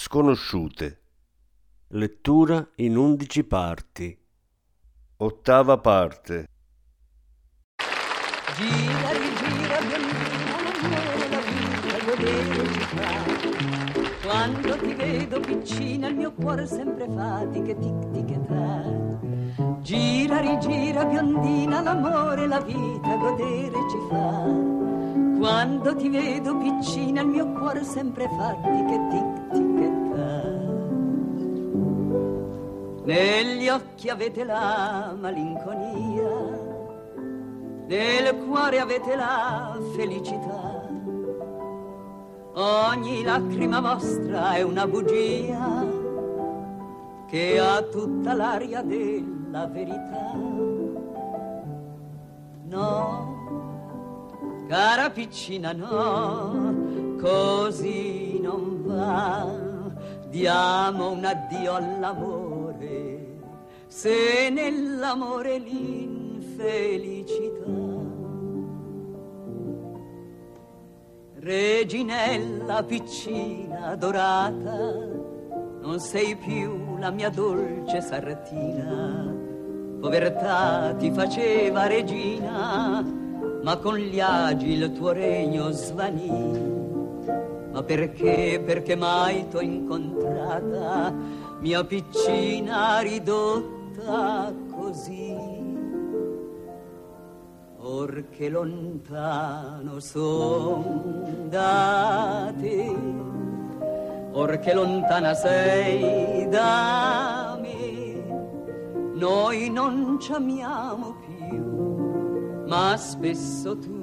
Sconosciute Lettura in undici parti Ottava parte Gira, biondina, l'amore, la vita, godere ci fa. Quando ti vedo piccina il mio cuore sempre fatica e tic tic tac. Gira, rigira, biondina, l'amore, la vita, godere ci fa. Quando ti vedo piccina il mio cuore sempre fatica e tic Negli occhi avete la malinconia nel cuore avete la felicità. Ogni lacrima vostra è una bugia che ha tutta l'aria della verità. No, cara piccina, no, così non va. Diamo un addio all'amore, se nell'amore l'infelicità. Reginella piccina dorata, non sei più la mia dolce sartina. Povertà ti faceva regina, ma con gli agi il tuo regno svanì. Ma perché, perché mai t'ho incontrata, mia piccina ridotta così? Or che lontano son da te, or che lontana sei da me, noi non ci amiamo più, ma spesso tu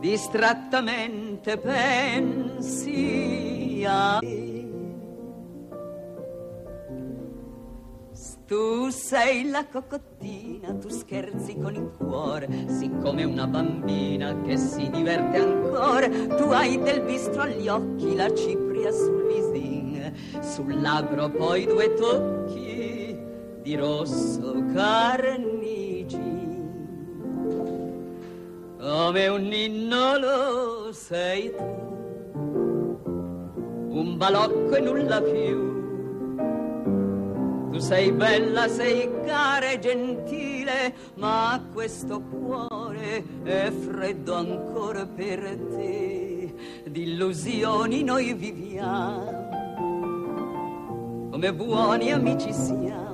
distrattamente pensi a me. Tu sei la cocottina, tu scherzi con il cuore, siccome una bambina che si diverte ancora. Tu hai del bistro agli occhi, la cipria sul visin, sul labbro poi due tocchi di rosso carnigin. Come un ninno lo sei tu, un balocco e nulla più. Tu sei bella, sei cara e gentile, ma questo cuore è freddo ancora per te. Di illusioni noi viviamo, come buoni amici siamo.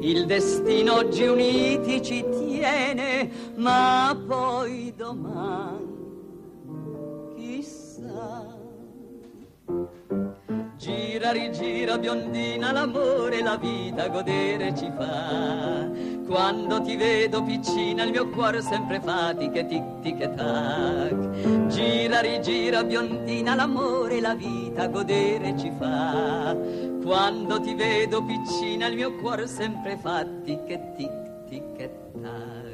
Il destino oggi uniti ci tiene, ma poi domani Gira, rigira, biondina, l'amore, la vita godere ci fa. Quando ti vedo piccina, il mio cuore sempre fatica, tic tic e tac. Gira, rigira, biondina, l'amore, la vita godere ci fa. Quando ti vedo piccina, il mio cuore sempre fatica, tic tic e tac.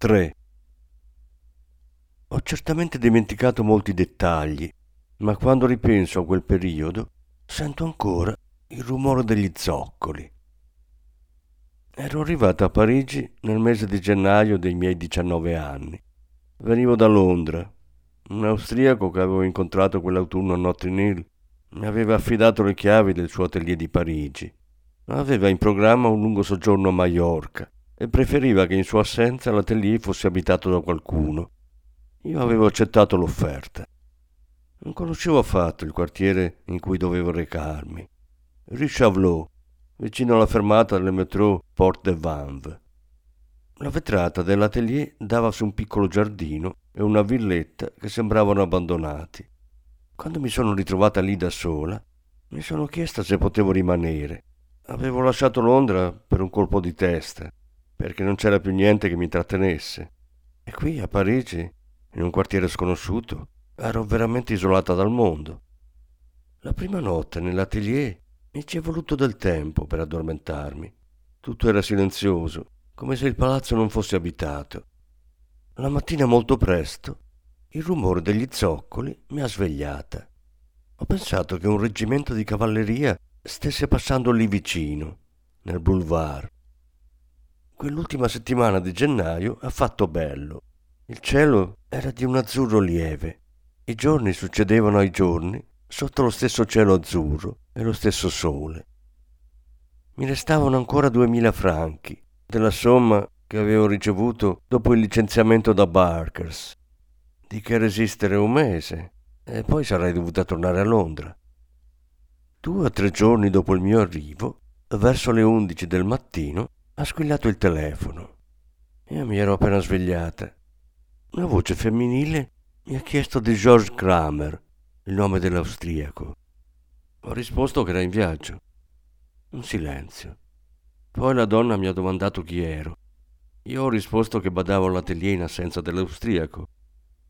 Tre Ho certamente dimenticato molti dettagli, ma quando ripenso a quel periodo sento ancora il rumore degli zoccoli. Ero arrivato a Parigi nel mese di gennaio dei miei 19 anni. Venivo da Londra. Un austriaco che avevo incontrato quell'autunno a Notting Hill mi aveva affidato le chiavi del suo atelier di Parigi. Aveva in programma un lungo soggiorno a Maiorca e preferiva che in sua assenza l'atelier fosse abitato da qualcuno. Io avevo accettato l'offerta. Non conoscevo affatto il quartiere in cui dovevo recarmi. Rue vicino alla fermata del metro Porte de Vanves. La vetrata dell'atelier dava su un piccolo giardino e una villetta che sembravano abbandonati. Quando mi sono ritrovata lì da sola, mi sono chiesta se potevo rimanere avevo lasciato Londra per un colpo di testa, perché non c'era più niente che mi trattenesse. E qui a Parigi, in un quartiere sconosciuto, ero veramente isolata dal mondo. La prima notte nell'atelier mi ci è voluto del tempo per addormentarmi. Tutto era silenzioso, come se il palazzo non fosse abitato. La mattina molto presto il rumore degli zoccoli mi ha svegliata. Ho pensato che un reggimento di cavalleria stesse passando lì vicino, nel boulevard. Quell'ultima settimana di gennaio ha fatto bello. Il cielo era di un azzurro lieve. I giorni succedevano ai giorni sotto lo stesso cielo azzurro e lo stesso sole. Mi restavano ancora duemila franchi della somma che avevo ricevuto dopo il licenziamento da Barkers. Di che resistere un mese e poi sarei dovuta tornare a Londra. Due o tre giorni dopo il mio arrivo, verso le undici del mattino, ha squillato il telefono. Io mi ero appena svegliata. Una voce femminile mi ha chiesto di George Kramer, il nome dell'austriaco. Ho risposto che era in viaggio. Un silenzio. Poi la donna mi ha domandato chi ero. Io ho risposto che badavo all'atelier in assenza dell'austriaco.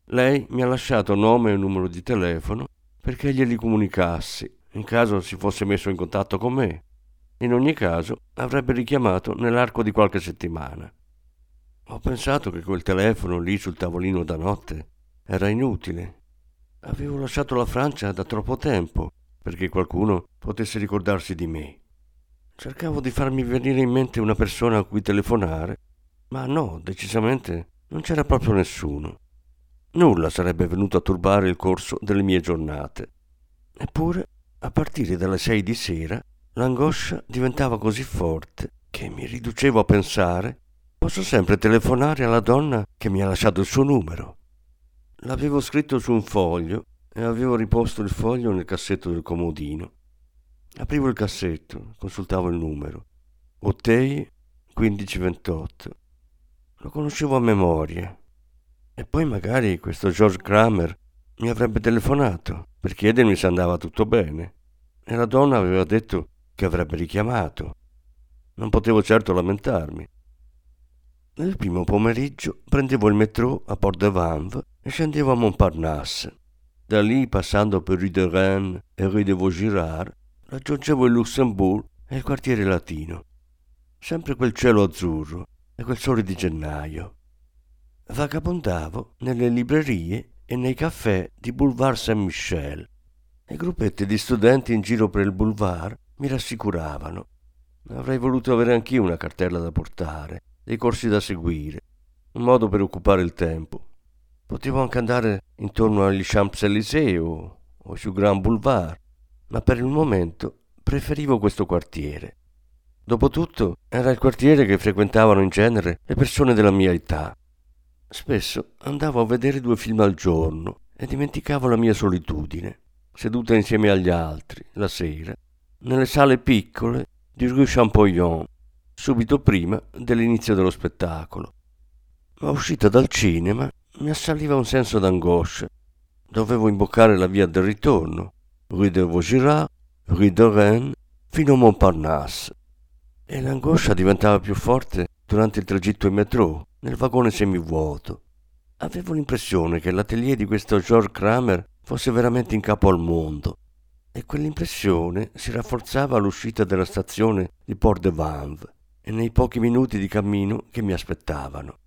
Lei mi ha lasciato nome e numero di telefono perché glieli comunicassi in caso si fosse messo in contatto con me. In ogni caso avrebbe richiamato nell'arco di qualche settimana. Ho pensato che quel telefono lì sul tavolino da notte era inutile. Avevo lasciato la Francia da troppo tempo perché qualcuno potesse ricordarsi di me. Cercavo di farmi venire in mente una persona a cui telefonare, ma no, decisamente non c'era proprio nessuno. Nulla sarebbe venuto a turbare il corso delle mie giornate. Eppure, a partire dalle sei di sera, L'angoscia diventava così forte che mi riducevo a pensare posso sempre telefonare alla donna che mi ha lasciato il suo numero. L'avevo scritto su un foglio e avevo riposto il foglio nel cassetto del comodino. Aprivo il cassetto, consultavo il numero. Ottei 1528. Lo conoscevo a memoria. E poi magari questo George Kramer mi avrebbe telefonato per chiedermi se andava tutto bene. E la donna aveva detto che avrebbe richiamato. Non potevo certo lamentarmi. Nel primo pomeriggio prendevo il metro a Port de Vanves e scendevo a Montparnasse. Da lì, passando per Rue de Rennes e Rue de Vaugirard, raggiungevo il Luxembourg e il quartiere latino. Sempre quel cielo azzurro e quel sole di gennaio. Vagabondavo nelle librerie e nei caffè di Boulevard Saint-Michel. E gruppetti di studenti in giro per il boulevard mi rassicuravano. Avrei voluto avere anch'io una cartella da portare, dei corsi da seguire, un modo per occupare il tempo. Potevo anche andare intorno agli Champs-Élysées o, o su Grand Boulevard, ma per il momento preferivo questo quartiere. Dopotutto era il quartiere che frequentavano in genere le persone della mia età. Spesso andavo a vedere due film al giorno e dimenticavo la mia solitudine, seduta insieme agli altri, la sera, nelle sale piccole di Rue Champollion, subito prima dell'inizio dello spettacolo. Ma uscita dal cinema mi assaliva un senso d'angoscia. Dovevo imboccare la via del ritorno, Rue de Vaugirard, Rue de Rennes, fino a Montparnasse. E l'angoscia diventava più forte durante il tragitto in metro, nel vagone semivuoto. Avevo l'impressione che l'atelier di questo George Kramer fosse veramente in capo al mondo e quell'impressione si rafforzava all'uscita dalla stazione di Port de Vanves e nei pochi minuti di cammino che mi aspettavano.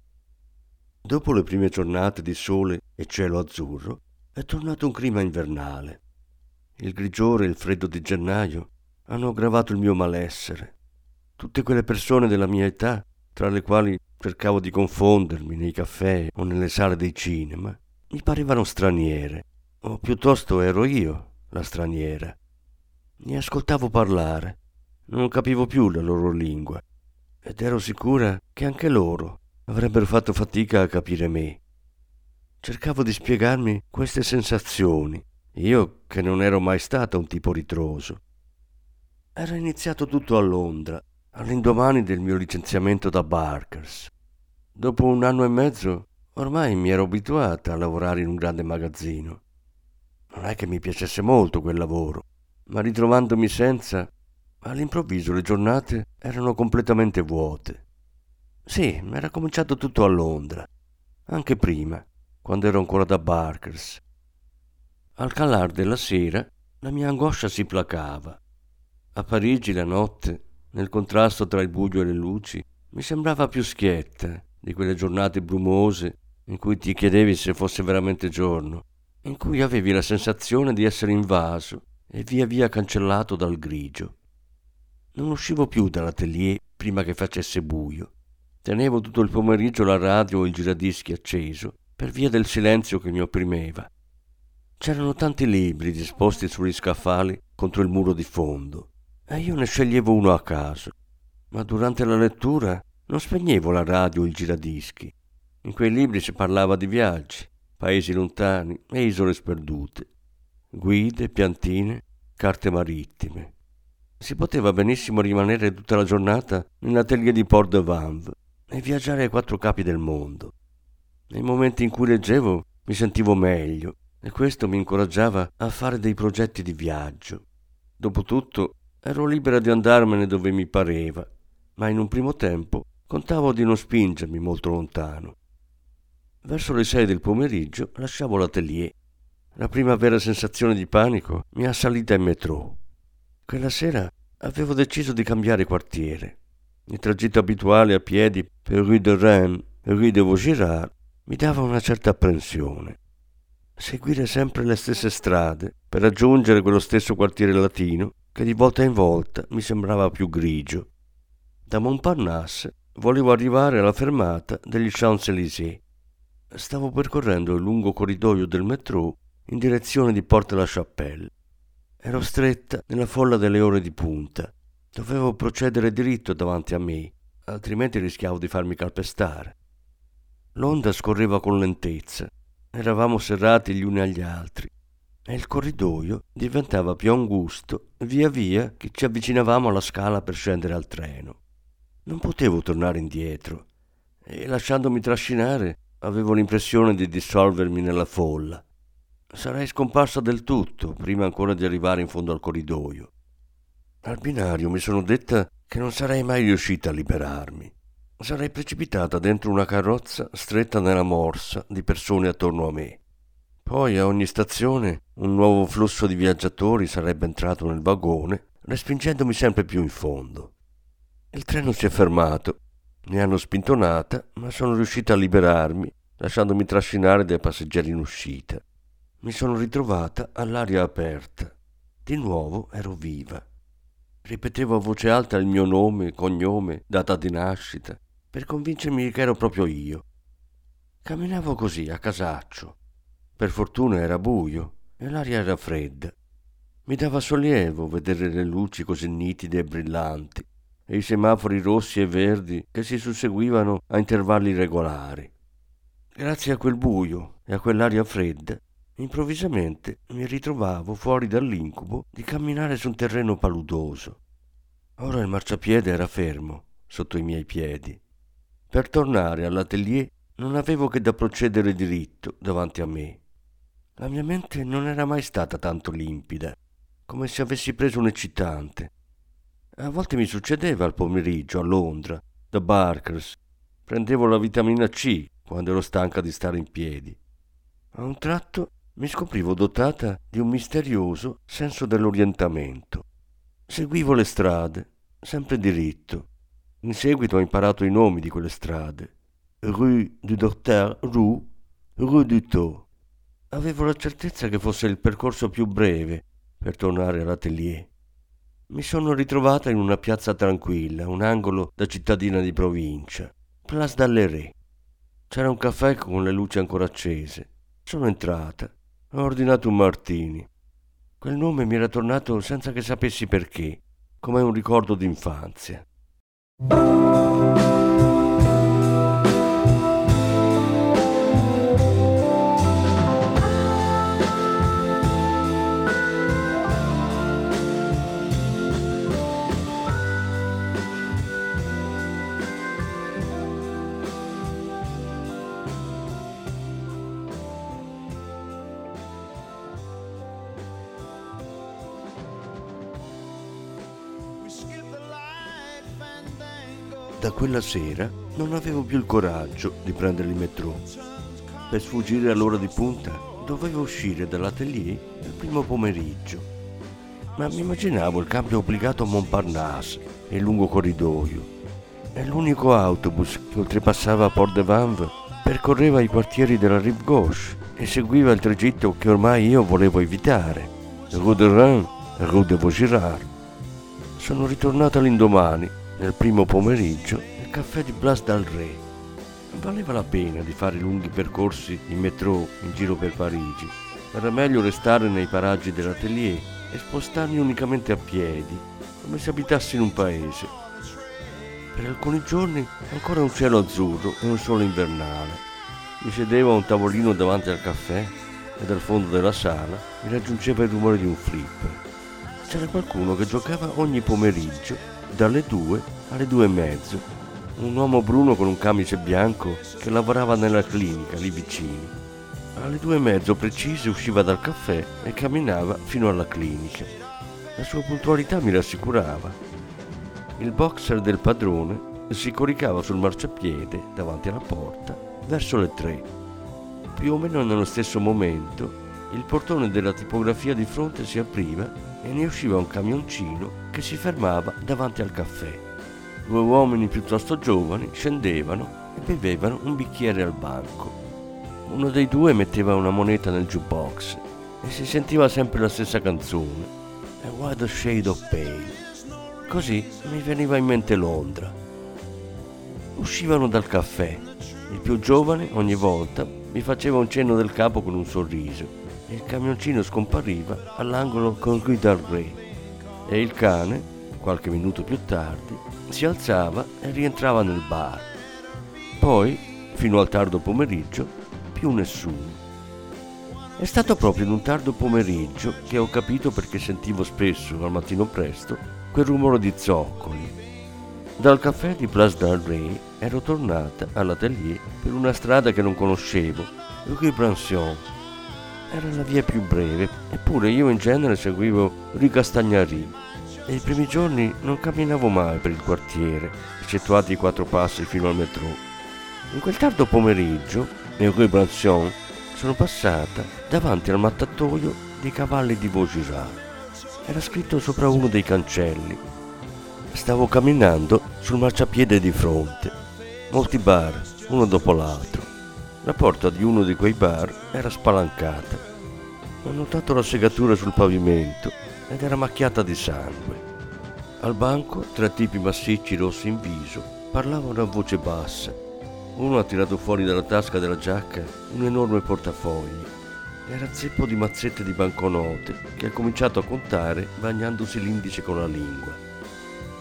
Dopo le prime giornate di sole e cielo azzurro è tornato un clima invernale. Il grigiore e il freddo di gennaio hanno aggravato il mio malessere. Tutte quelle persone della mia età, tra le quali cercavo di confondermi nei caffè o nelle sale dei cinema, mi parevano straniere, o piuttosto ero io la straniera. Ne ascoltavo parlare, non capivo più la loro lingua ed ero sicura che anche loro avrebbero fatto fatica a capire me. Cercavo di spiegarmi queste sensazioni, io che non ero mai stata un tipo ritroso. Era iniziato tutto a Londra, all'indomani del mio licenziamento da Barkers. Dopo un anno e mezzo ormai mi ero abituata a lavorare in un grande magazzino. Non è che mi piacesse molto quel lavoro, ma ritrovandomi senza, all'improvviso le giornate erano completamente vuote. Sì, era cominciato tutto a Londra, anche prima, quando ero ancora da Barkers. Al calar della sera la mia angoscia si placava. A Parigi la notte, nel contrasto tra il buio e le luci, mi sembrava più schietta di quelle giornate brumose in cui ti chiedevi se fosse veramente giorno, in cui avevi la sensazione di essere invaso e via via cancellato dal grigio. Non uscivo più dall'atelier prima che facesse buio. Tenevo tutto il pomeriggio la radio o il giradischi acceso per via del silenzio che mi opprimeva. C'erano tanti libri disposti sugli scaffali contro il muro di fondo e io ne sceglievo uno a caso. Ma durante la lettura non spegnevo la radio o il giradischi. In quei libri si parlava di viaggi, paesi lontani e isole sperdute, guide, piantine, carte marittime. Si poteva benissimo rimanere tutta la giornata nell'atelier di Port de Vanves e viaggiare ai quattro capi del mondo. Nei momenti in cui leggevo mi sentivo meglio e questo mi incoraggiava a fare dei progetti di viaggio. Dopotutto ero libera di andarmene dove mi pareva, ma in un primo tempo contavo di non spingermi molto lontano. Verso le sei del pomeriggio lasciavo l'atelier. La prima vera sensazione di panico mi è assalita in metro. Quella sera avevo deciso di cambiare quartiere. Il tragitto abituale a piedi per Rue de Rennes e Rue de Vaugirard mi dava una certa apprensione. Seguire sempre le stesse strade per raggiungere quello stesso quartiere latino che di volta in volta mi sembrava più grigio. Da Montparnasse volevo arrivare alla fermata degli Champs-Élysées. Stavo percorrendo il lungo corridoio del metro in direzione di Porte-la-Chapelle. Ero stretta nella folla delle ore di punta. Dovevo procedere diritto davanti a me, altrimenti rischiavo di farmi calpestare. L'onda scorreva con lentezza. Eravamo serrati gli uni agli altri e il corridoio diventava più angusto via via che ci avvicinavamo alla scala per scendere al treno. Non potevo tornare indietro e lasciandomi trascinare avevo l'impressione di dissolvermi nella folla sarei scomparsa del tutto prima ancora di arrivare in fondo al corridoio. Al binario mi sono detta che non sarei mai riuscita a liberarmi. Sarei precipitata dentro una carrozza stretta nella morsa di persone attorno a me. Poi a ogni stazione un nuovo flusso di viaggiatori sarebbe entrato nel vagone, respingendomi sempre più in fondo. Il treno si è fermato, mi hanno spintonata, ma sono riuscita a liberarmi, lasciandomi trascinare dai passeggeri in uscita mi sono ritrovata all'aria aperta. Di nuovo ero viva. Ripetevo a voce alta il mio nome, cognome, data di nascita, per convincermi che ero proprio io. Camminavo così, a casaccio. Per fortuna era buio e l'aria era fredda. Mi dava sollievo vedere le luci così nitide e brillanti e i semafori rossi e verdi che si susseguivano a intervalli regolari. Grazie a quel buio e a quell'aria fredda Improvvisamente mi ritrovavo fuori dall'incubo di camminare su un terreno paludoso. Ora il marciapiede era fermo sotto i miei piedi. Per tornare all'atelier non avevo che da procedere diritto davanti a me. La mia mente non era mai stata tanto limpida, come se avessi preso un eccitante. A volte mi succedeva al pomeriggio a Londra, da Barkers. Prendevo la vitamina C quando ero stanca di stare in piedi. A un tratto mi scoprivo dotata di un misterioso senso dell'orientamento. Seguivo le strade, sempre diritto. In seguito ho imparato i nomi di quelle strade. Rue du Docteur Roux, Rue du Taux. Avevo la certezza che fosse il percorso più breve per tornare all'atelier. Mi sono ritrovata in una piazza tranquilla, un angolo da cittadina di provincia, Place d'Alleré. C'era un caffè con le luci ancora accese. Sono entrata ho ordinato un martini. Quel nome mi era tornato senza che sapessi perché, come un ricordo d'infanzia. Da quella sera non avevo più il coraggio di prendere il metro. Per sfuggire all'ora di punta dovevo uscire dall'atelier il primo pomeriggio. Ma mi immaginavo il cambio obbligato a Montparnasse e il lungo corridoio. E l'unico autobus che oltrepassava Port de Vanves percorreva i quartieri della Rive Gauche e seguiva il tragitto che ormai io volevo evitare, Rue de Rennes Rue de Vaugirard. Sono ritornato l'indomani nel primo pomeriggio nel caffè di Blas dal Re. Valeva la pena di fare lunghi percorsi in metro in giro per Parigi. Era meglio restare nei paraggi dell'atelier e spostarmi unicamente a piedi, come se abitassi in un paese. Per alcuni giorni ancora un cielo azzurro e un sole invernale. Mi sedevo a un tavolino davanti al caffè e dal fondo della sala mi raggiungeva il rumore di un flipper. C'era qualcuno che giocava ogni pomeriggio dalle due alle due e mezzo. Un uomo bruno con un camice bianco che lavorava nella clinica lì vicino. Alle due e mezzo precise usciva dal caffè e camminava fino alla clinica. La sua puntualità mi rassicurava. Il boxer del padrone si coricava sul marciapiede davanti alla porta verso le tre. Più o meno nello stesso momento il portone della tipografia di fronte si apriva e ne usciva un camioncino che si fermava davanti al caffè. Due uomini piuttosto giovani scendevano e bevevano un bicchiere al banco. Uno dei due metteva una moneta nel jukebox e si sentiva sempre la stessa canzone, A Wider Shade of Pale. Così mi veniva in mente Londra. Uscivano dal caffè. Il più giovane ogni volta mi faceva un cenno del capo con un sorriso e il camioncino scompariva all'angolo con Rue d'Array e il cane, qualche minuto più tardi, si alzava e rientrava nel bar. Poi, fino al tardo pomeriggio, più nessuno. È stato proprio in un tardo pomeriggio che ho capito perché sentivo spesso, al mattino presto, quel rumore di zoccoli. Dal caffè di Place d'Array ero tornata all'atelier per una strada che non conoscevo, Rue Branson, era la via più breve, eppure io in genere seguivo Rue Castagnari e i primi giorni non camminavo mai per il quartiere, eccettuati i quattro passi fino al metro. In quel tardo pomeriggio, nel Rue Branson, sono passata davanti al mattatoio dei cavalli di Vaugirard. Era scritto sopra uno dei cancelli. Stavo camminando sul marciapiede di fronte. Molti bar, uno dopo l'altro. La porta di uno di quei bar era spalancata. Ho notato la segatura sul pavimento ed era macchiata di sangue. Al banco, tre tipi massicci rossi in viso parlavano a voce bassa. Uno ha tirato fuori dalla tasca della giacca un enorme portafogli. Era zeppo di mazzette di banconote che ha cominciato a contare bagnandosi l'indice con la lingua.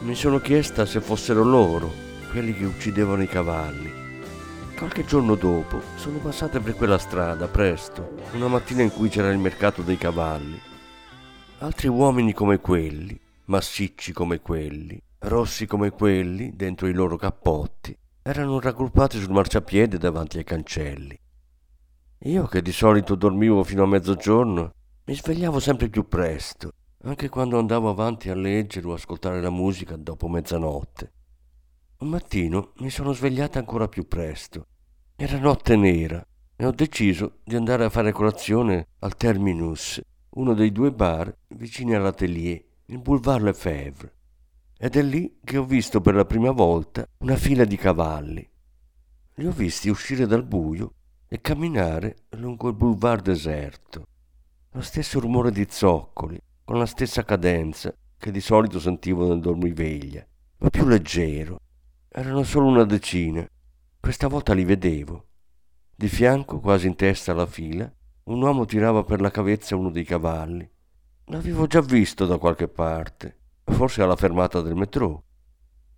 Mi sono chiesta se fossero loro, quelli che uccidevano i cavalli. Qualche giorno dopo sono passate per quella strada presto, una mattina in cui c'era il mercato dei cavalli. Altri uomini come quelli, massicci come quelli, rossi come quelli dentro i loro cappotti, erano raggruppati sul marciapiede davanti ai cancelli. Io che di solito dormivo fino a mezzogiorno, mi svegliavo sempre più presto, anche quando andavo avanti a leggere o ascoltare la musica dopo mezzanotte. Un mattino mi sono svegliata ancora più presto era notte nera e ho deciso di andare a fare colazione al Terminus, uno dei due bar vicini all'atelier, il Boulevard Lefebvre. Ed è lì che ho visto per la prima volta una fila di cavalli. Li ho visti uscire dal buio e camminare lungo il boulevard deserto. Lo stesso rumore di zoccoli, con la stessa cadenza che di solito sentivo nel dormiveglia, ma più leggero. Erano solo una decina questa volta li vedevo. Di fianco, quasi in testa alla fila, un uomo tirava per la cavezza uno dei cavalli. L'avevo già visto da qualche parte, forse alla fermata del metro.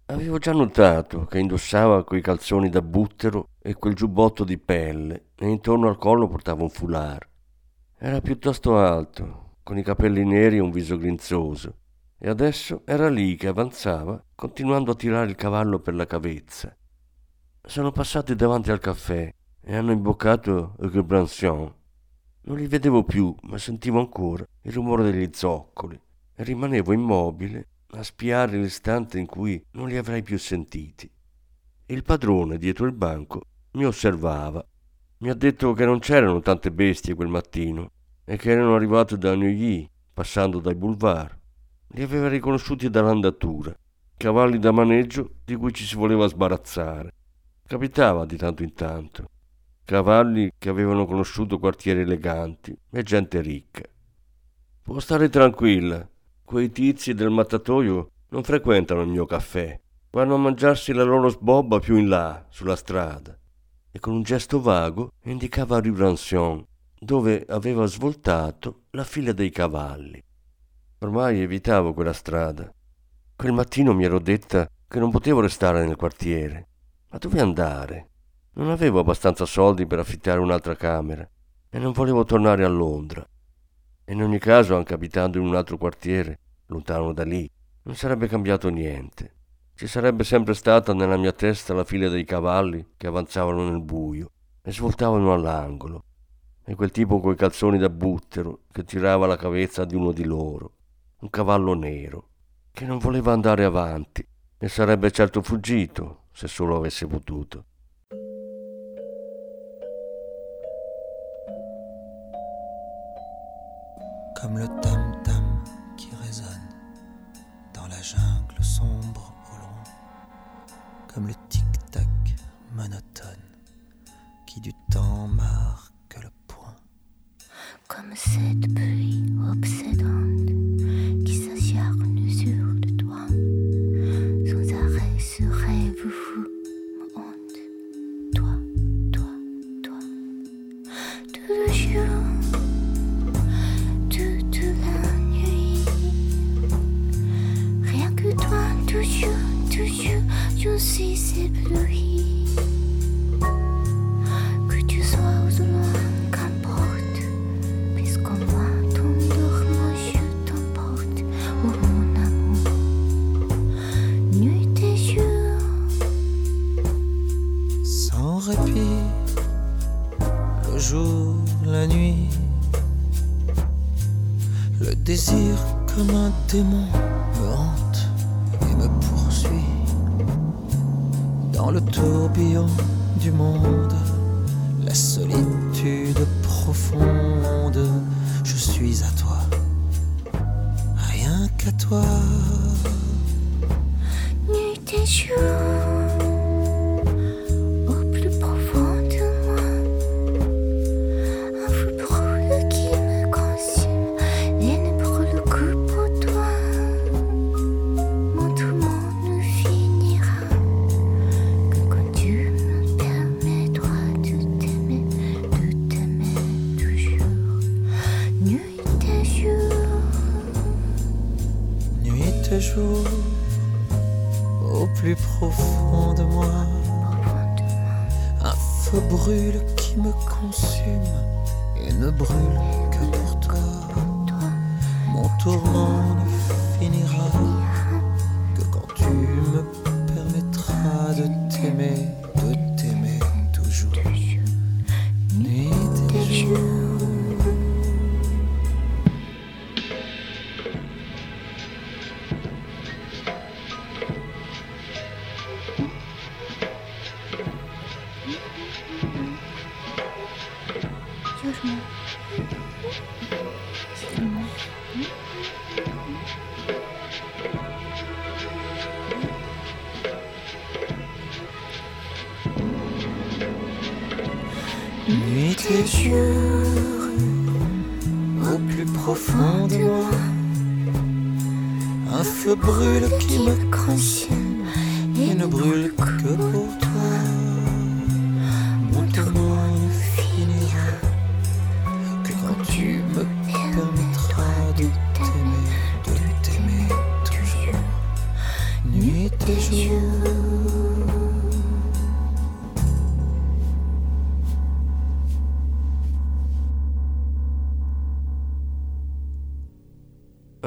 Avevo già notato che indossava quei calzoni da buttero e quel giubbotto di pelle e intorno al collo portava un foulard. Era piuttosto alto, con i capelli neri e un viso grinzoso, e adesso era lì che avanzava, continuando a tirare il cavallo per la cavezza. Sono passati davanti al caffè e hanno imboccato Rue Branson. Non li vedevo più, ma sentivo ancora il rumore degli zoccoli e rimanevo immobile a spiare l'istante in cui non li avrei più sentiti. il padrone dietro il banco mi osservava. Mi ha detto che non c'erano tante bestie quel mattino e che erano arrivate da Neuilly, passando dai boulevard. Li aveva riconosciuti dall'andatura, cavalli da maneggio di cui ci si voleva sbarazzare. Capitava di tanto in tanto. Cavalli che avevano conosciuto quartieri eleganti e gente ricca. Può stare tranquilla, quei tizi del mattatoio non frequentano il mio caffè, vanno a mangiarsi la loro sbobba più in là, sulla strada. E con un gesto vago indicava Rue Ranson, dove aveva svoltato la fila dei cavalli. Ormai evitavo quella strada. Quel mattino mi ero detta che non potevo restare nel quartiere. Ma dove andare? Non avevo abbastanza soldi per affittare un'altra camera e non volevo tornare a Londra. In ogni caso, anche abitando in un altro quartiere, lontano da lì, non sarebbe cambiato niente. Ci sarebbe sempre stata nella mia testa la fila dei cavalli che avanzavano nel buio e svoltavano all'angolo, e quel tipo coi calzoni da buttero che tirava la cavezza di uno di loro, un cavallo nero, che non voleva andare avanti e sarebbe certo fuggito se solo avesse potuto. Comme le tam-tam qui résonne dans la jungle sombre au loin, comme le tic-tac monotone qui du temps marque le point. Comme cette pluie jour, la nuit, le désir comme un démon me hante et me poursuit dans le tourbillon du monde, la solitude profonde. Je suis à toi, rien qu'à toi. Nuit et jour, moi, un feu brûle qui me consume et ne brûle que pour toi. Mon tourment ne finira que quand tu me un feu brûle qui me consume et ne brûle que pour toi. Mon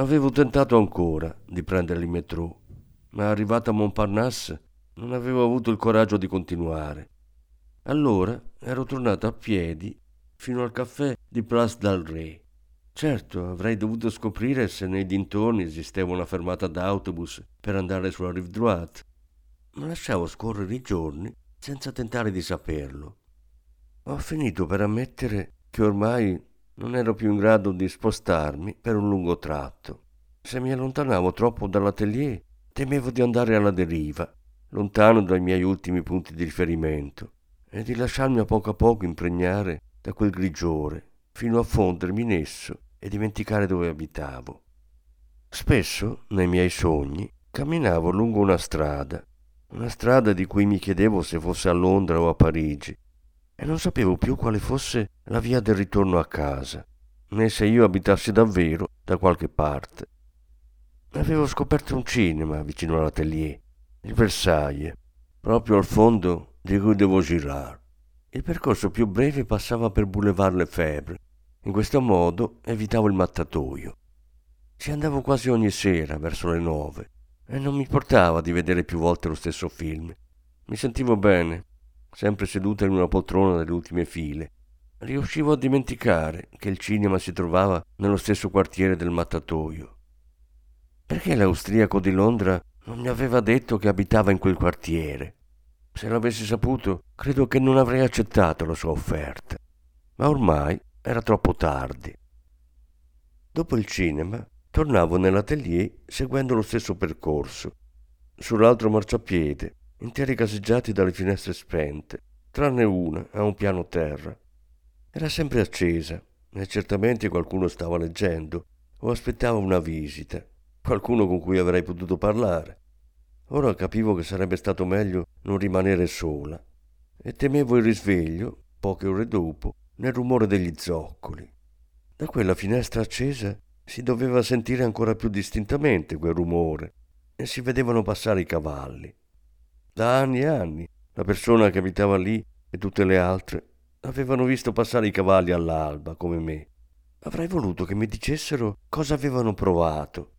Avevo tentato ancora di prendere il metro, ma arrivato a Montparnasse non avevo avuto il coraggio di continuare. Allora ero tornato a piedi fino al caffè di Place del Ré. Certo, avrei dovuto scoprire se nei dintorni esisteva una fermata d'autobus per andare sulla rive droite. ma lasciavo scorrere i giorni senza tentare di saperlo. Ho finito per ammettere che ormai non ero più in grado di spostarmi per un lungo tratto. Se mi allontanavo troppo dall'atelier, temevo di andare alla deriva, lontano dai miei ultimi punti di riferimento, e di lasciarmi a poco a poco impregnare da quel grigiore, fino a fondermi in esso e dimenticare dove abitavo. Spesso, nei miei sogni, camminavo lungo una strada, una strada di cui mi chiedevo se fosse a Londra o a Parigi, e non sapevo più quale fosse la via del ritorno a casa, né se io abitassi davvero da qualche parte. Avevo scoperto un cinema vicino all'atelier, il Versailles, proprio al fondo di Rue de Vaugirard. Il percorso più breve passava per Boulevard Lefebvre. In questo modo evitavo il mattatoio. Ci andavo quasi ogni sera, verso le nove, e non mi portava di vedere più volte lo stesso film. Mi sentivo bene, sempre seduta in una poltrona delle ultime file. Riuscivo a dimenticare che il cinema si trovava nello stesso quartiere del mattatoio. Perché l'austriaco di Londra non mi aveva detto che abitava in quel quartiere? Se l'avessi saputo, credo che non avrei accettato la sua offerta. Ma ormai era troppo tardi. Dopo il cinema, tornavo nell'atelier seguendo lo stesso percorso. Sull'altro marciapiede interi caseggiati dalle finestre spente, tranne una a un piano terra. Era sempre accesa e certamente qualcuno stava leggendo o aspettava una visita, qualcuno con cui avrei potuto parlare. Ora capivo che sarebbe stato meglio non rimanere sola e temevo il risveglio, poche ore dopo, nel rumore degli zoccoli. Da quella finestra accesa si doveva sentire ancora più distintamente quel rumore e si vedevano passare i cavalli. Da anni e anni la persona che abitava lì e tutte le altre avevano visto passare i cavalli all'alba come me. Avrei voluto che mi dicessero cosa avevano provato.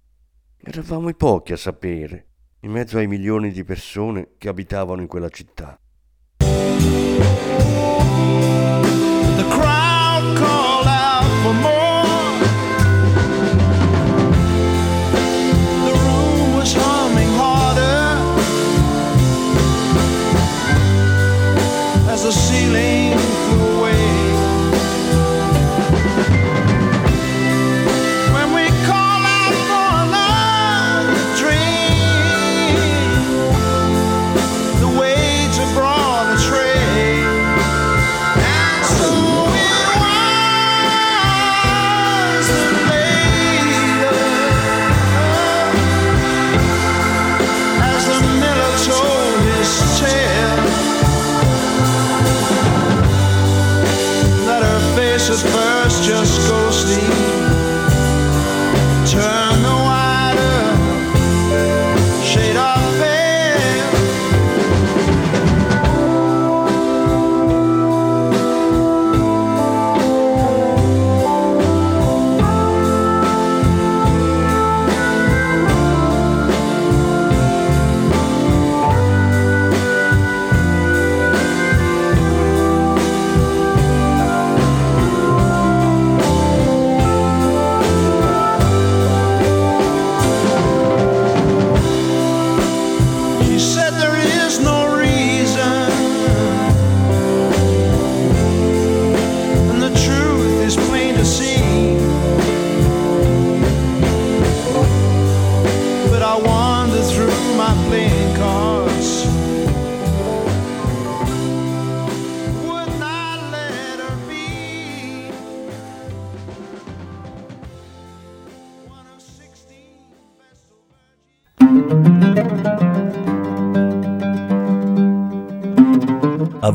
Eravamo i pochi a sapere, in mezzo ai milioni di persone che abitavano in quella città.